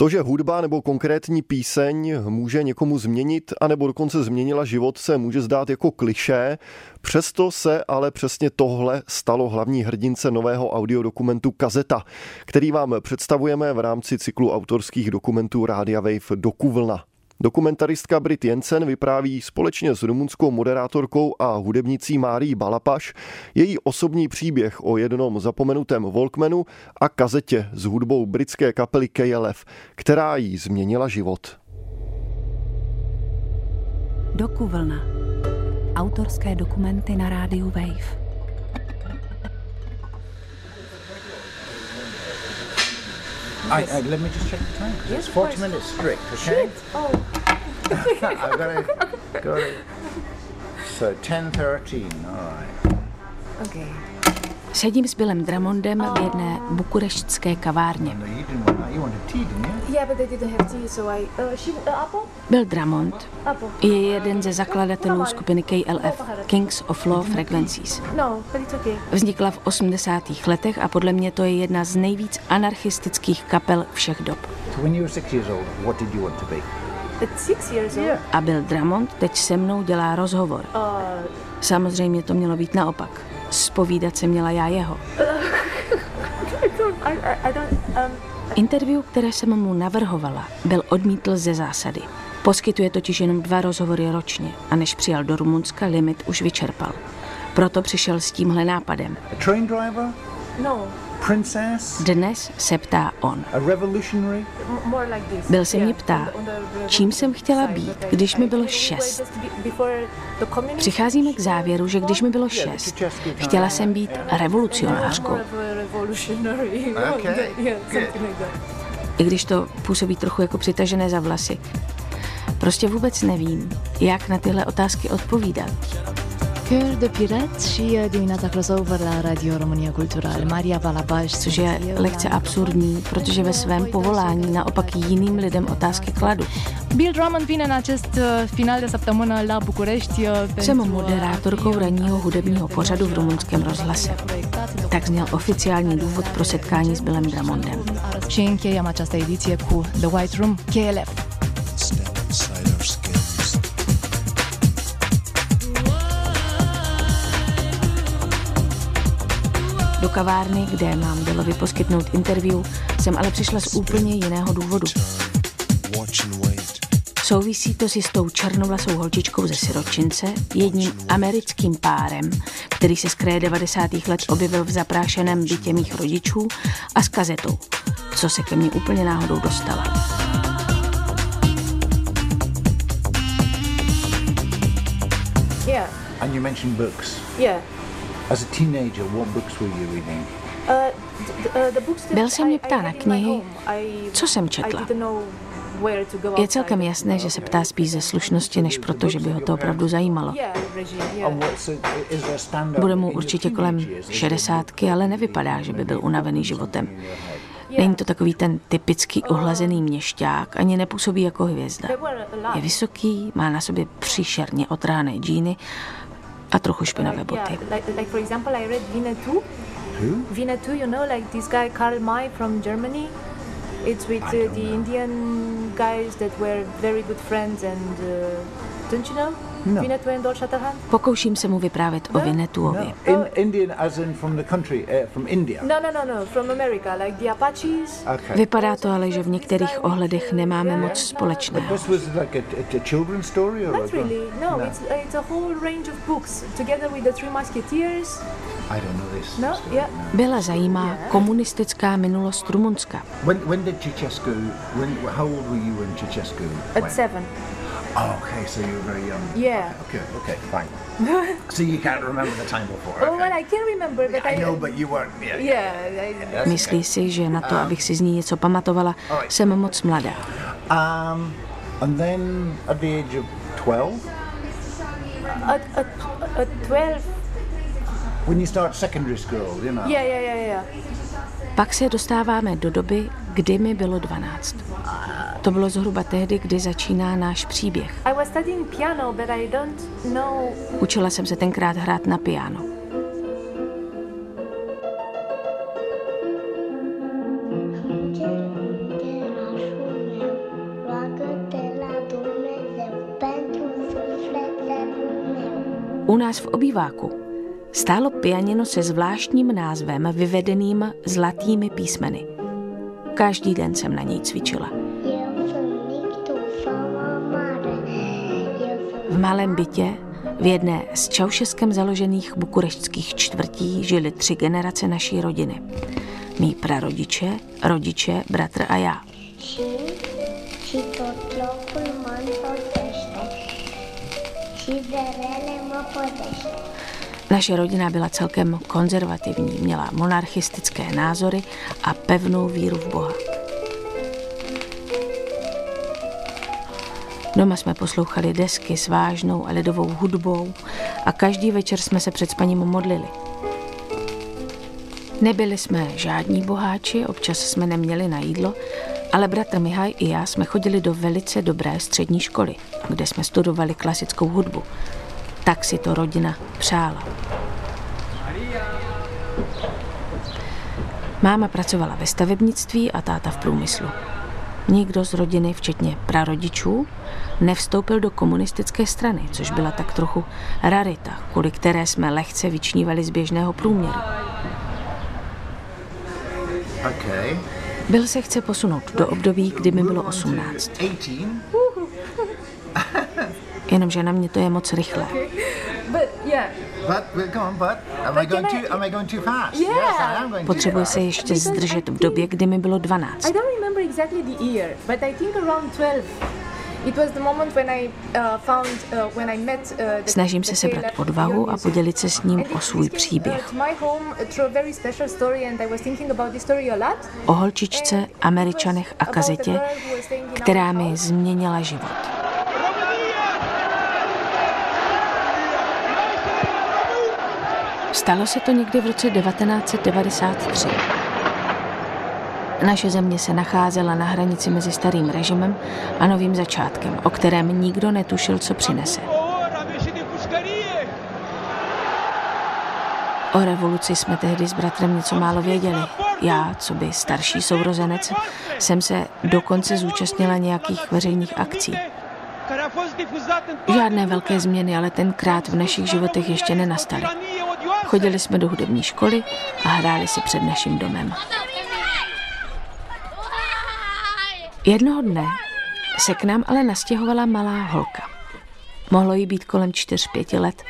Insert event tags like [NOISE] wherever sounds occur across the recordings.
To, že hudba nebo konkrétní píseň může někomu změnit, anebo dokonce změnila život, se může zdát jako klišé. Přesto se ale přesně tohle stalo hlavní hrdince nového audiodokumentu Kazeta, který vám představujeme v rámci cyklu autorských dokumentů Rádia Wave Dokuvlna. Dokumentaristka Brit Jensen vypráví společně s rumunskou moderátorkou a hudebnicí Márí Balapaš její osobní příběh o jednom zapomenutém Walkmanu a kazetě s hudbou britské kapely KLF, která jí změnila život. Dokuvlna. Autorské dokumenty na rádiu Wave. I, uh, let me just check the time. 'cause Yes, it's of 40 course. minutes strict, okay? Oh, [LAUGHS] I've got to go. So 10:13. All right. okay. Sedím s Billem Dramondem v jedné bukureštské kavárně. Tea, didn't you? Yeah, tea, so? Bill je jeden ze zakladatelů skupiny KLF, Kings of Low Frequencies. No. Vznikla v 80. letech a podle mě to je jedna z nejvíc anarchistických kapel všech dob. So when you were six years old, what did you want to be? At six years old. Yeah. A Bill Dramond teď se mnou dělá rozhovor. Uh, Samozřejmě to mělo být naopak. Spovídat se měla já jeho. [LAUGHS] I, I don't. Um. Interview, které jsem mu navrhovala, byl odmítl ze zásady. Poskytuje totiž jenom dva rozhovory ročně a než přijal do Rumunska, limit už vyčerpal. Proto přišel s tímhle nápadem. A train driver? No. Princess? Dnes se ptá on. A revolutionary? M- more like this. Byl se mě ptá, čím jsem chtěla být, když mi bylo šest. Přicházíme k závěru, že když mi bylo šest, chtěla jsem být revolucionářkou. Revolutionary. [LAUGHS] Okay, yeah, good. something like that. I když to působí trochu jako přitažené za vlasy. Prostě vůbec nevím, jak na tyhle otázky odpovídat. Cœur de Pirate și uh, dimineața crossover la Radio România Cultural. Maria Balabaș, Což je lekce absurdní, protože ve svém povolání naopak jiným lidem otázky kladu. Bill Drummond vine în acest uh, final de săptămână la București uh, Jsem moderátorkou ranního hudebního pořadu v rumunském rozhlase. Tak zněl oficiální důvod pro setkání s Billem Dramondem. Și încheiem această ediție cu The White Room, KLF. Do kavárny, kde mám Billovi poskytnout interview, jsem ale přišla z úplně jiného důvodu. Souvisí to s jistou černovlasou holčičkou ze siročince, jedním americkým párem, který se z kraje 90. let objevil v zaprášeném bytě mých rodičů a s kazetou, co se ke mně úplně náhodou dostala. Yeah. And you mentioned books. Yeah. As a teenager, what books were you reading? Uh, uh, the books that Byl se mě ptá na knihy, co jsem četla. didn't know where to go Je celkem jasné, že se ptá spíš ze slušnosti, než proto, že by ho to opravdu zajímalo. Bude mu určitě kolem šedesátky, ale nevypadá, že by byl unavený životem. Není to takový ten typický ohlazený měšťák, ani nepůsobí jako hvězda. Je vysoký, má na sobě příšerně otráné džíny a trochu špinavé boty. Yeah, like, like for example, I read Winnetou. Who? Winnetou, you know, like this guy Karl May from Germany. It's with uh, the Indian guys that were very good friends, and uh, don't you know No. Pokouším se mu vyprávět o Vinetuovi. No. In, Indian, as in from the country, uh, from India. No, no, no, no, from America, like the Apaches. Okay. Vypadá to ale, že v některých ohledech nemáme moc společného. This was like a, a, a children's story, or Not really. No, It's, it's a whole range of books together with the Three Musketeers. I don't know this. No, yeah. Byla zajímá komunistická minulost Rumunska. When, when did Ceausescu? When, how old were you when Ceausescu? At seven. Oh, okay, so you were very young. Yeah. Okay, okay, fine. [LAUGHS] so you can't remember the time before. Oh, well, I can remember, but I I, know, but you weren't. Yeah. Yeah, I, Myslí si, že na to, abych si z ní něco pamatovala, jsem moc mladá. Um, and then at the age of twelve, at, at, at 12. When you start secondary school, you know. Yeah, yeah, yeah, yeah. Pak se dostáváme do doby, kdy mi bylo 12. To bylo zhruba tehdy, kdy začíná náš příběh. I was studying piano, but I don't know... Učila jsem se tenkrát hrát na piano. U nás v obýváku stálo pianino se zvláštním názvem vyvedeným zlatými písmeny. Každý den jsem na něj cvičila. V malém bytě v jedné z Čaušeskem založených bukureštských čtvrtí žili tři generace naší rodiny. Mí prarodiče, rodiče, bratr a já. Naše rodina byla celkem konzervativní, měla monarchistické názory a pevnou víru v Boha. Doma jsme poslouchali desky s vážnou a lidovou hudbou a každý večer jsme se před spaním modlili. Nebyli jsme žádní boháči, občas jsme neměli na jídlo, ale bratr Mihaj i já jsme chodili do velice dobré střední školy, kde jsme studovali klasickou hudbu. Tak si to rodina přála. Máma pracovala ve stavebnictví a táta v průmyslu. Nikdo z rodiny, včetně prarodičů, nevstoupil do komunistické strany, což byla tak trochu rarita, kvůli které jsme lehce vyčnívali z běžného průměru. Okay. Bill se chce posunout do období, kdy mi bylo 18. 18. Jenomže na mě to je moc rychlé. But yeah, But, but come on, but am I going too am I going too fast? Yeah. Yes, I am going too Potřebuje fast. se ještě zdržet v době, kdy mi bylo 12. I don't remember exactly the year, but I think around 12. It was the moment when I uh, found, uh, when I met uh, Snažím se sebrat odvahu a podělit se s ním o svůj příběh. to my home through a very special story and I was thinking about this story a lot. O holčičce, američanech a kazetě, která mi změnila život. Stalo se to někdy v roce 1993. Naše země se nacházela na hranici mezi starým režimem a novým začátkem, o kterém nikdo netušil, co přinese. O revoluci jsme tehdy s bratrem něco málo věděli. Já, co by starší sourozenec, jsem se dokonce zúčastnila nějakých veřejných akcí. Žádné velké změny, ale tenkrát v našich životech ještě nenastaly. Chodili jsme do hudební školy a hráli si před naším domem. Jednoho dne se k nám ale nastěhovala malá holka. Mohlo jí být kolem 4-5 let.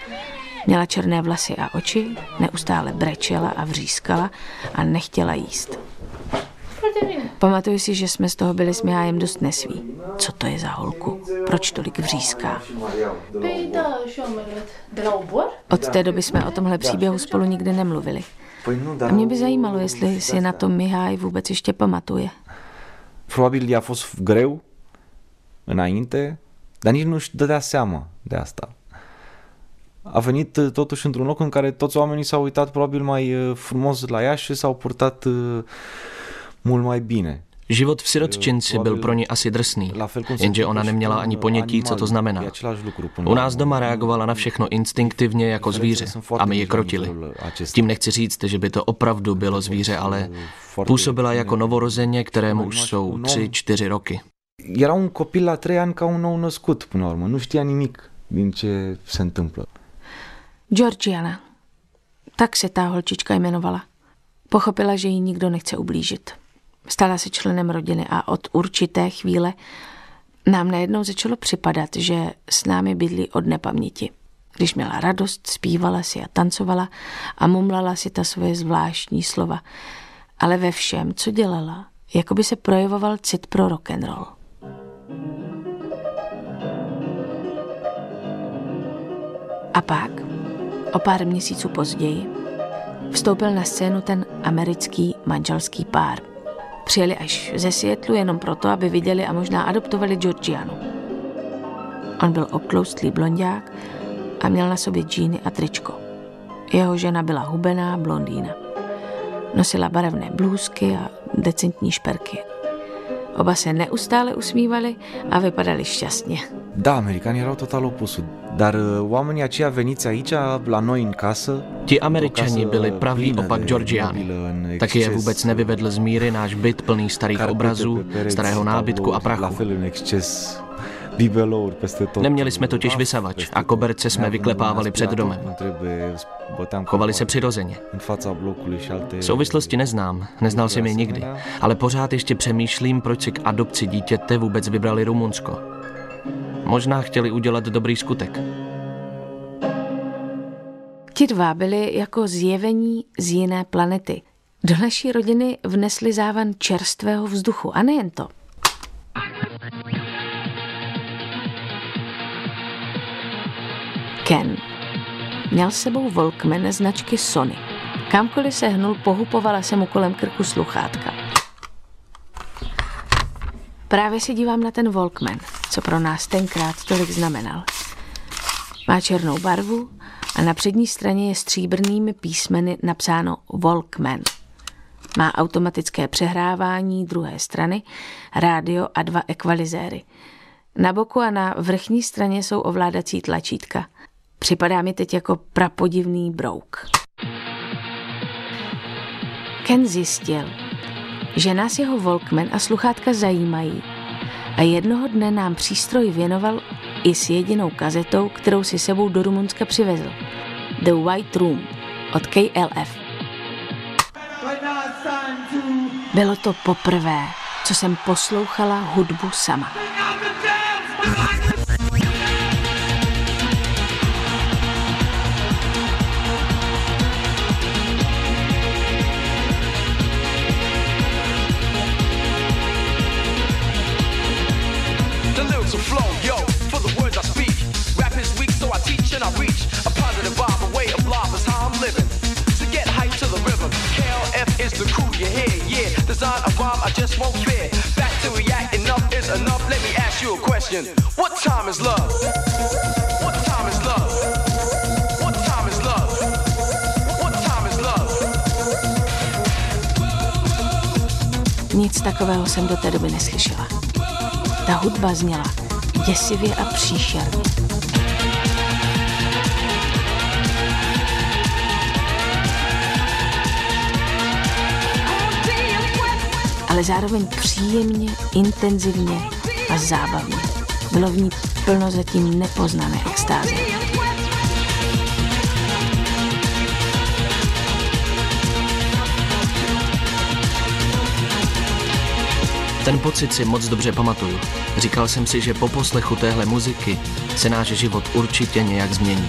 Měla černé vlasy a oči, neustále brečela a vřískala a nechtěla jíst. Pamatuju si, že jsme z toho byli s Mihájem dost nesví. Co to je za holku? Proč tolik vříská? Od té doby jsme o tomhle příběhu spolu nikdy nemluvili. A mě by zajímalo, jestli si na to Miháj vůbec ještě pamatuje. Probabil i-a fost greu înainte, dar nici nu-și dădea seama de asta. A venit totuși într-un loc în care toți oamenii s-au uitat probabil mai frumos la ea și s-au purtat uh, mult mai bine. Život v sirotčinci byl pro ní asi drsný, jenže ona neměla ani ponětí, co to znamená. U nás doma reagovala na všechno instinktivně jako zvíře a my ji krotili. Tím nechci říct, že by to opravdu bylo zvíře, ale působila jako novorozeně, kterému už jsou tři, čtyři roky. Era un copil la trei ani ca un nou născut până la urmă. Nu știa nimic din ce se întâmplă. Georgiana. Tak se ta holčička jmenovala. Pochopila, že jí nikdo nechce ublížit. Stala se členem rodiny a od určité chvíle nám najednou začalo připadat, že s námi bydlí od nepaměti. Když měla radost, zpívala si a tancovala a mumlala si ta svoje zvláštní slova. Ale ve všem, co dělala, jako by se projevoval cit pro rock and roll. A pak, o pár měsíců později, vstoupil na scénu ten americký manželský pár. Přijeli až ze Seattlu jenom proto, aby viděli a možná adoptovali Georgianu. On byl obtloustlý blondák a měl na sobě džíny a tričko. Jeho žena byla hubená blondýna. Nosila barevné blůzky a decentní šperky. Oba se neustále usmívali a vypadali šťastně. Da, americanii erau total opusul. Dar uh, oamenii aceia veniți aici, la noi în casă, Ti američani byli pravý opak Georgiany. Taky je vůbec nevyvedl z míry náš byt plný starých obrazů, starého nábytku a prachu. Neměli jsme totiž vysavač a koberce jsme vyklepávali před domem. Chovali se přirozeně. Souvislosti neznám, neznal jsem je nikdy, ale pořád ještě přemýšlím, proč si k adopci dítěte vůbec vybrali Rumunsko. Možná chtěli udělat dobrý skutek. Ti dva byli jako zjevení z jiné planety. Do naší rodiny vnesli závan čerstvého vzduchu a nejen to. Ken měl s sebou Volkman značky Sony. Kamkoliv se hnul, pohupovala se mu kolem krku sluchátka. Právě se dívám na ten Volkman, co pro nás tenkrát tolik znamenal. Má černou barvu a na přední straně je stříbrnými písmeny napsáno Walkman. Má automatické přehrávání druhé strany, rádio a dva ekvalizéry. Na boku a na vrchní straně jsou ovládací tlačítka. Připadá mi teď jako prapodivný brouk. Ken zjistil, že nás jeho Walkman a sluchátka zajímají a jednoho dne nám přístroj věnoval i s jedinou kazetou, kterou si sebou do Rumunska přivezl. The White Room od KLF. Bylo to poprvé, co jsem poslouchala hudbu sama. Design a rhyme I just won't fear. Back to react, enough is enough. Let me ask you a question. What time is love? What time is love? What time is love? What time is love? Nic takového jsem do té doby neslyšela. Ta hudba zněla děsivě a příšerně. Ale zároveň příjemně, intenzivně a zábavně. Bylo v ní plno zatím nepoznané extáze. Ten pocit si moc dobře pamatuju. Říkal jsem si, že po poslechu téhle muziky se náš život určitě nějak změní.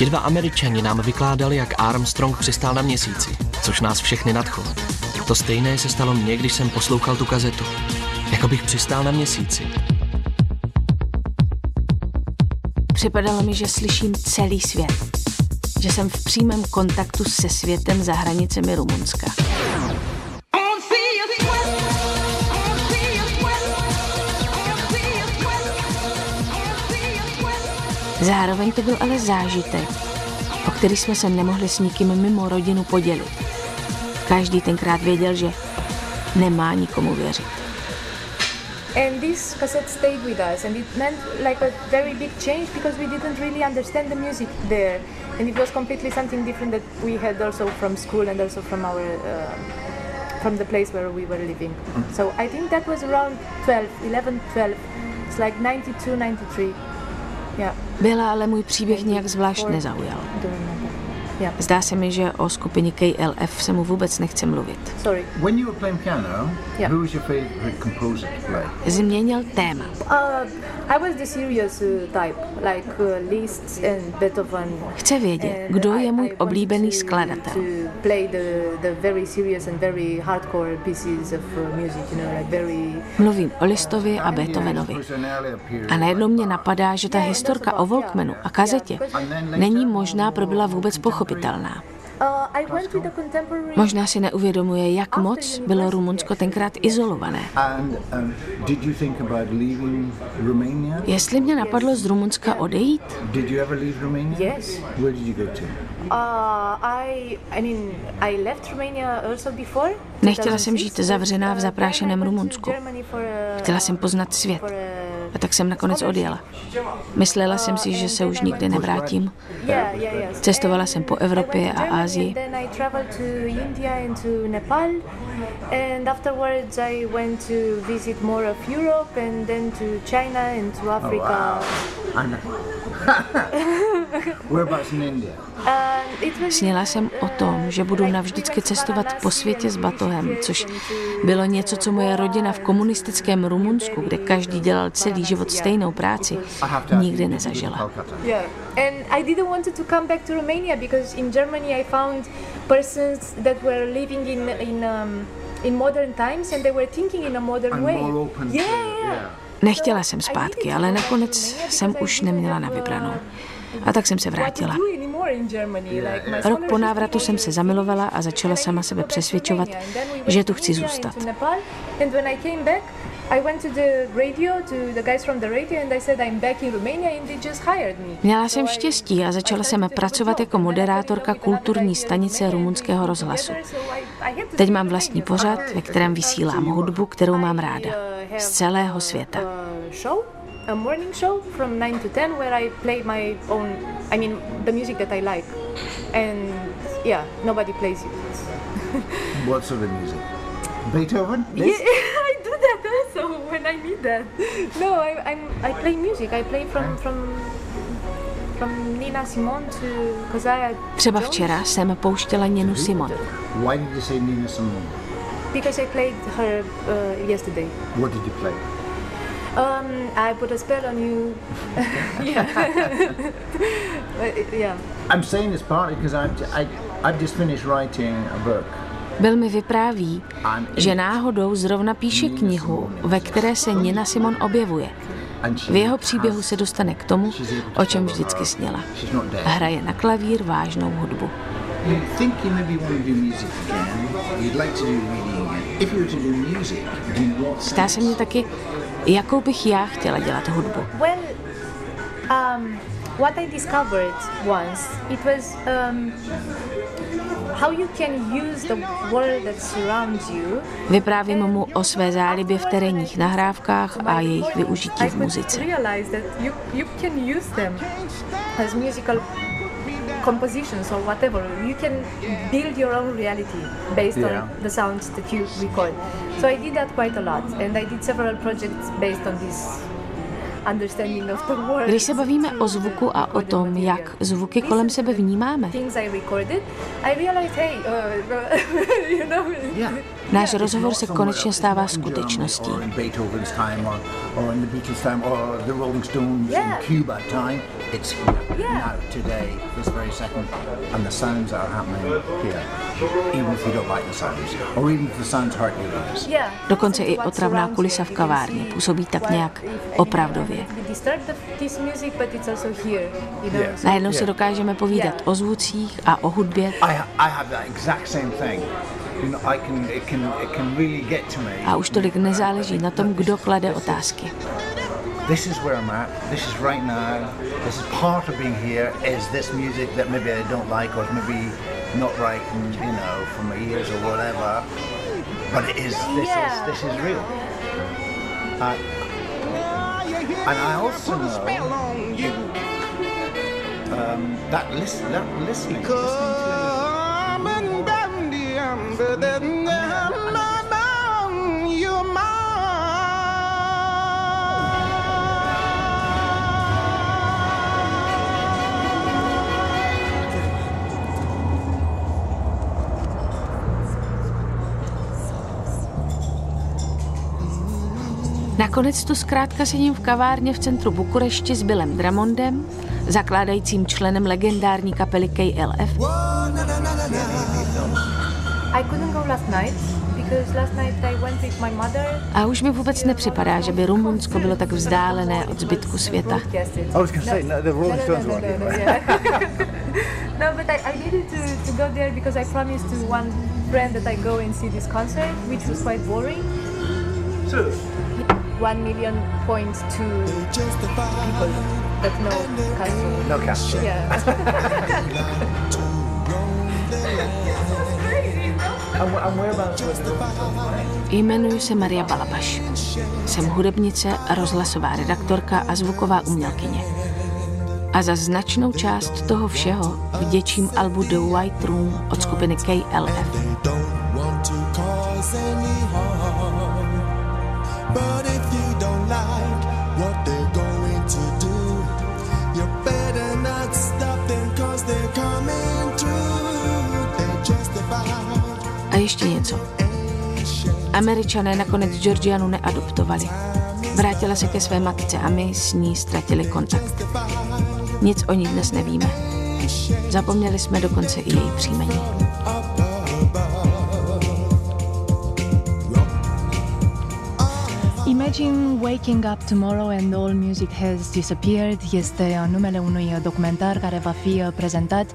Ti dva američani nám vykládali, jak Armstrong přistál na měsíci, což nás všechny nadchlo. To stejné se stalo mně, když jsem poslouchal tu kazetu. Jako bych přistál na měsíci. Připadalo mi, že slyším celý svět. Že jsem v přímém kontaktu se světem za hranicemi Rumunska. Zároveň to byl ale zážitek, o který jsme se nemohli s nikým mimo rodinu podělit. Každý tenkrát věděl, že nemá nikomu věřit. And this cassette stayed with us, and it meant like a very big change because we didn't really understand the music there, and it was completely something different that we had also from school and also from our uh, from the place where we were living. So I think that was around 12, 11, 12. It's like 92, 93. Byla ale můj příběh nějak zvlášť nezaujal. Zdá se mi, že o skupině KLF se mu vůbec nechce mluvit. Sorry. When you were playing piano, yeah. who was your favorite composer to play? Změnil téma. Uh, I was the serious uh, type, like uh, Liszt and Beethoven. Chce vědět, kdo je můj oblíbený skladatel. Mluvím o Listovi a Beethovenovi. A najednou mě napadá, že ta historka o Volkmanu a kazetě není možná pro byla vůbec pochopitelná. Možná si neuvědomuje, jak moc bylo Rumunsko tenkrát izolované. um, Jestli mě napadlo z Rumunska odejít? Yes. Where did you go to? Uh, I, I mean, I left Romania also before. Nechtěla jsem žít zavřená v zaprášeném Rumunsku. Uh, Chtěla jsem poznat svět. A tak jsem nakonec odjela. Myslela jsem si, že se už nikdy nevrátím. Cestovala jsem po Evropě a Ázii. Then I traveled to India and to Nepal, and afterwards I went to visit more of Europe, and then to China and to Africa. And whereabouts was Sněla jsem o tom, že budu navždycky cestovat po světě s batohem, což bylo něco, co moje rodina v komunistickém Rumunsku, kde každý dělal celý život stejnou práci, nikdy nezažila. Yeah, and I didn't want to come back to Romania because in Germany I found persons that were living in in um, in modern times and they were thinking in a modern And way. more open to- yeah, yeah. Nechtěla jsem zpátky, ale nakonec jsem už neměla na vybranou. A tak jsem se vrátila. Rok po návratu jsem se zamilovala a začala sama sebe přesvědčovat, že tu chci zůstat. Měla jsem štěstí a začala jsem pracovat jako moderátorka kulturní stanice rumunského rozhlasu. Teď mám vlastní pořad, ve kterém vysílám hudbu, kterou mám ráda. Z celého světa. A show, a morning show from 9 to 10, where I play my own, I mean, the music that I like, and yeah, nobody plays it. [LAUGHS] What sort of music? Beethoven? Yeah, [LAUGHS] I do that also when I need that. No, I, I'm I play music. I play from from from Nina Simone to Kazaya. Třeba včera jsem pouštěla Ninu Simon. Why did you say Nina Simone? Because I played her uh, yesterday. What did you play? Um, I put a spell on you. [LAUGHS] yeah. [LAUGHS] Yeah. I'm saying this partly because I've, I, I've just finished writing a book. Bill mi vypráví, že náhodou zrovna píše knihu, ve které se Nina Simon objevuje. V jeho příběhu se dostane k tomu, o čem vždycky sněla. She's not dead. Hraje na klavír vážnou hudbu. You think you maybe want to do music again? You'd like to do reading Ptá se mě taky, jakou bych já chtěla dělat hudbu. Well, um, what I discovered once, it was um, how you can use the world that surrounds you. Vyprávím mu o své zálibě v terénních nahrávkách a jejich využití I v muzice. realize that you, you can use them as musical compositions or whatever. You can build your own reality based Yeah. on the sounds that you record. So I did that quite a lot, and I did several projects based on this. Když se bavíme o zvuku a o tom, jak zvuky kolem sebe vnímáme, Náš rozhovor se konečně stává skutečností. Dokonce i otravná kulisa v kavárně působí tak nějak opravdově. Najednou si dokážeme povídat o zvucích a o hudbě I, ha- I have that exact same thing. You know, I can, it can, it can really get to me. a už tolik nezáleží na tom, kdo klade otázky. This is where I'm at. This is right now. This is part of being here. Is this music that maybe I don't like or maybe not right, and, you know, for my ears or whatever. But it is. This Yeah. is. This is real. Uh, and I also know um, that listen, that listening, listening to. Nakonec tu zkrátka sedím v kavárně v centru Bukurešti s Billem Dramondem, zakládajícím členem legendární kapely KLF, I couldn't go last night because last night I went with my mother. A už mi vůbec nepřipadá, že by Rumunsko bylo tak vzdálené od zbytku světa. No, no, but I, I needed to, to go there because I promised to one friend that I go and see this concert, which was quite boring. Two. One million point two people that know Castro. No Castro. Yeah. [LAUGHS] Jmenuji se Maria Balabaš. Jsem hudebnice, rozhlasová redaktorka a zvuková umělkyně. A za značnou část toho všeho vděčím albu The White Room od skupiny KLF. But if you don't like what they're ještě něco. Američané nakonec Georgianu neadoptovali. Vrátila se ke své matce a my s ní ztratili kontakt. Nic o ní dnes nevíme. Zapomněli jsme dokonce i její příjmení. Imagine Waking Up Tomorrow and All Music Has Disappeared este numele unui documentar care va fi prezentat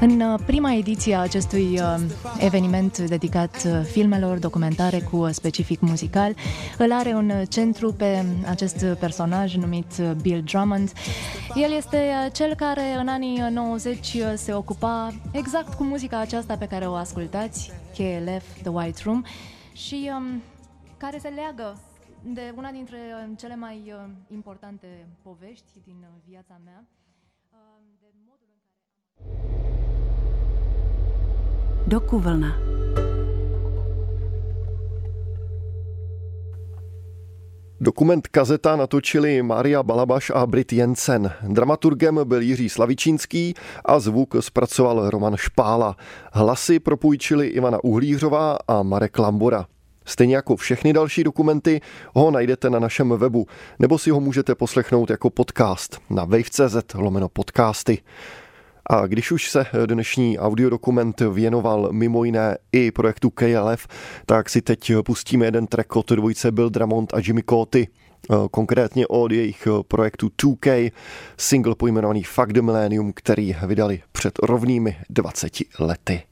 în uh, prima ediție a acestui uh, eveniment dedicat uh, filmelor documentare cu specific muzical, îl are un centru pe acest personaj numit Bill Drummond. El este cel care în anii 90 se ocupa exact cu muzica aceasta pe care o ascultați, KLF, The White Room, și um, care se leagă de una dintre cele mai uh, importante povești din viața mea. Dokuvlna. Dokument Kazeta natočili Maria Balabaš a Brit Jensen. Dramaturgem byl Jiří Slavičínský a zvuk zpracoval Roman Špála. Hlasy propůjčili Ivana Uhlířová a Marek Lambora. Stejně jako všechny další dokumenty ho najdete na našem webu, nebo si ho můžete poslechnout jako podcast na wave.cz lomeno podcasty. A když už se dnešní audiodokument věnoval mimo jiné i projektu KLF, tak si teď pustíme jeden track od dvojice Bill Dramont a Jimmy Coty, konkrétně od jejich projektu 2K, single pojmenovaný Fuck the Millennium, který vydali před rovnými 20 lety.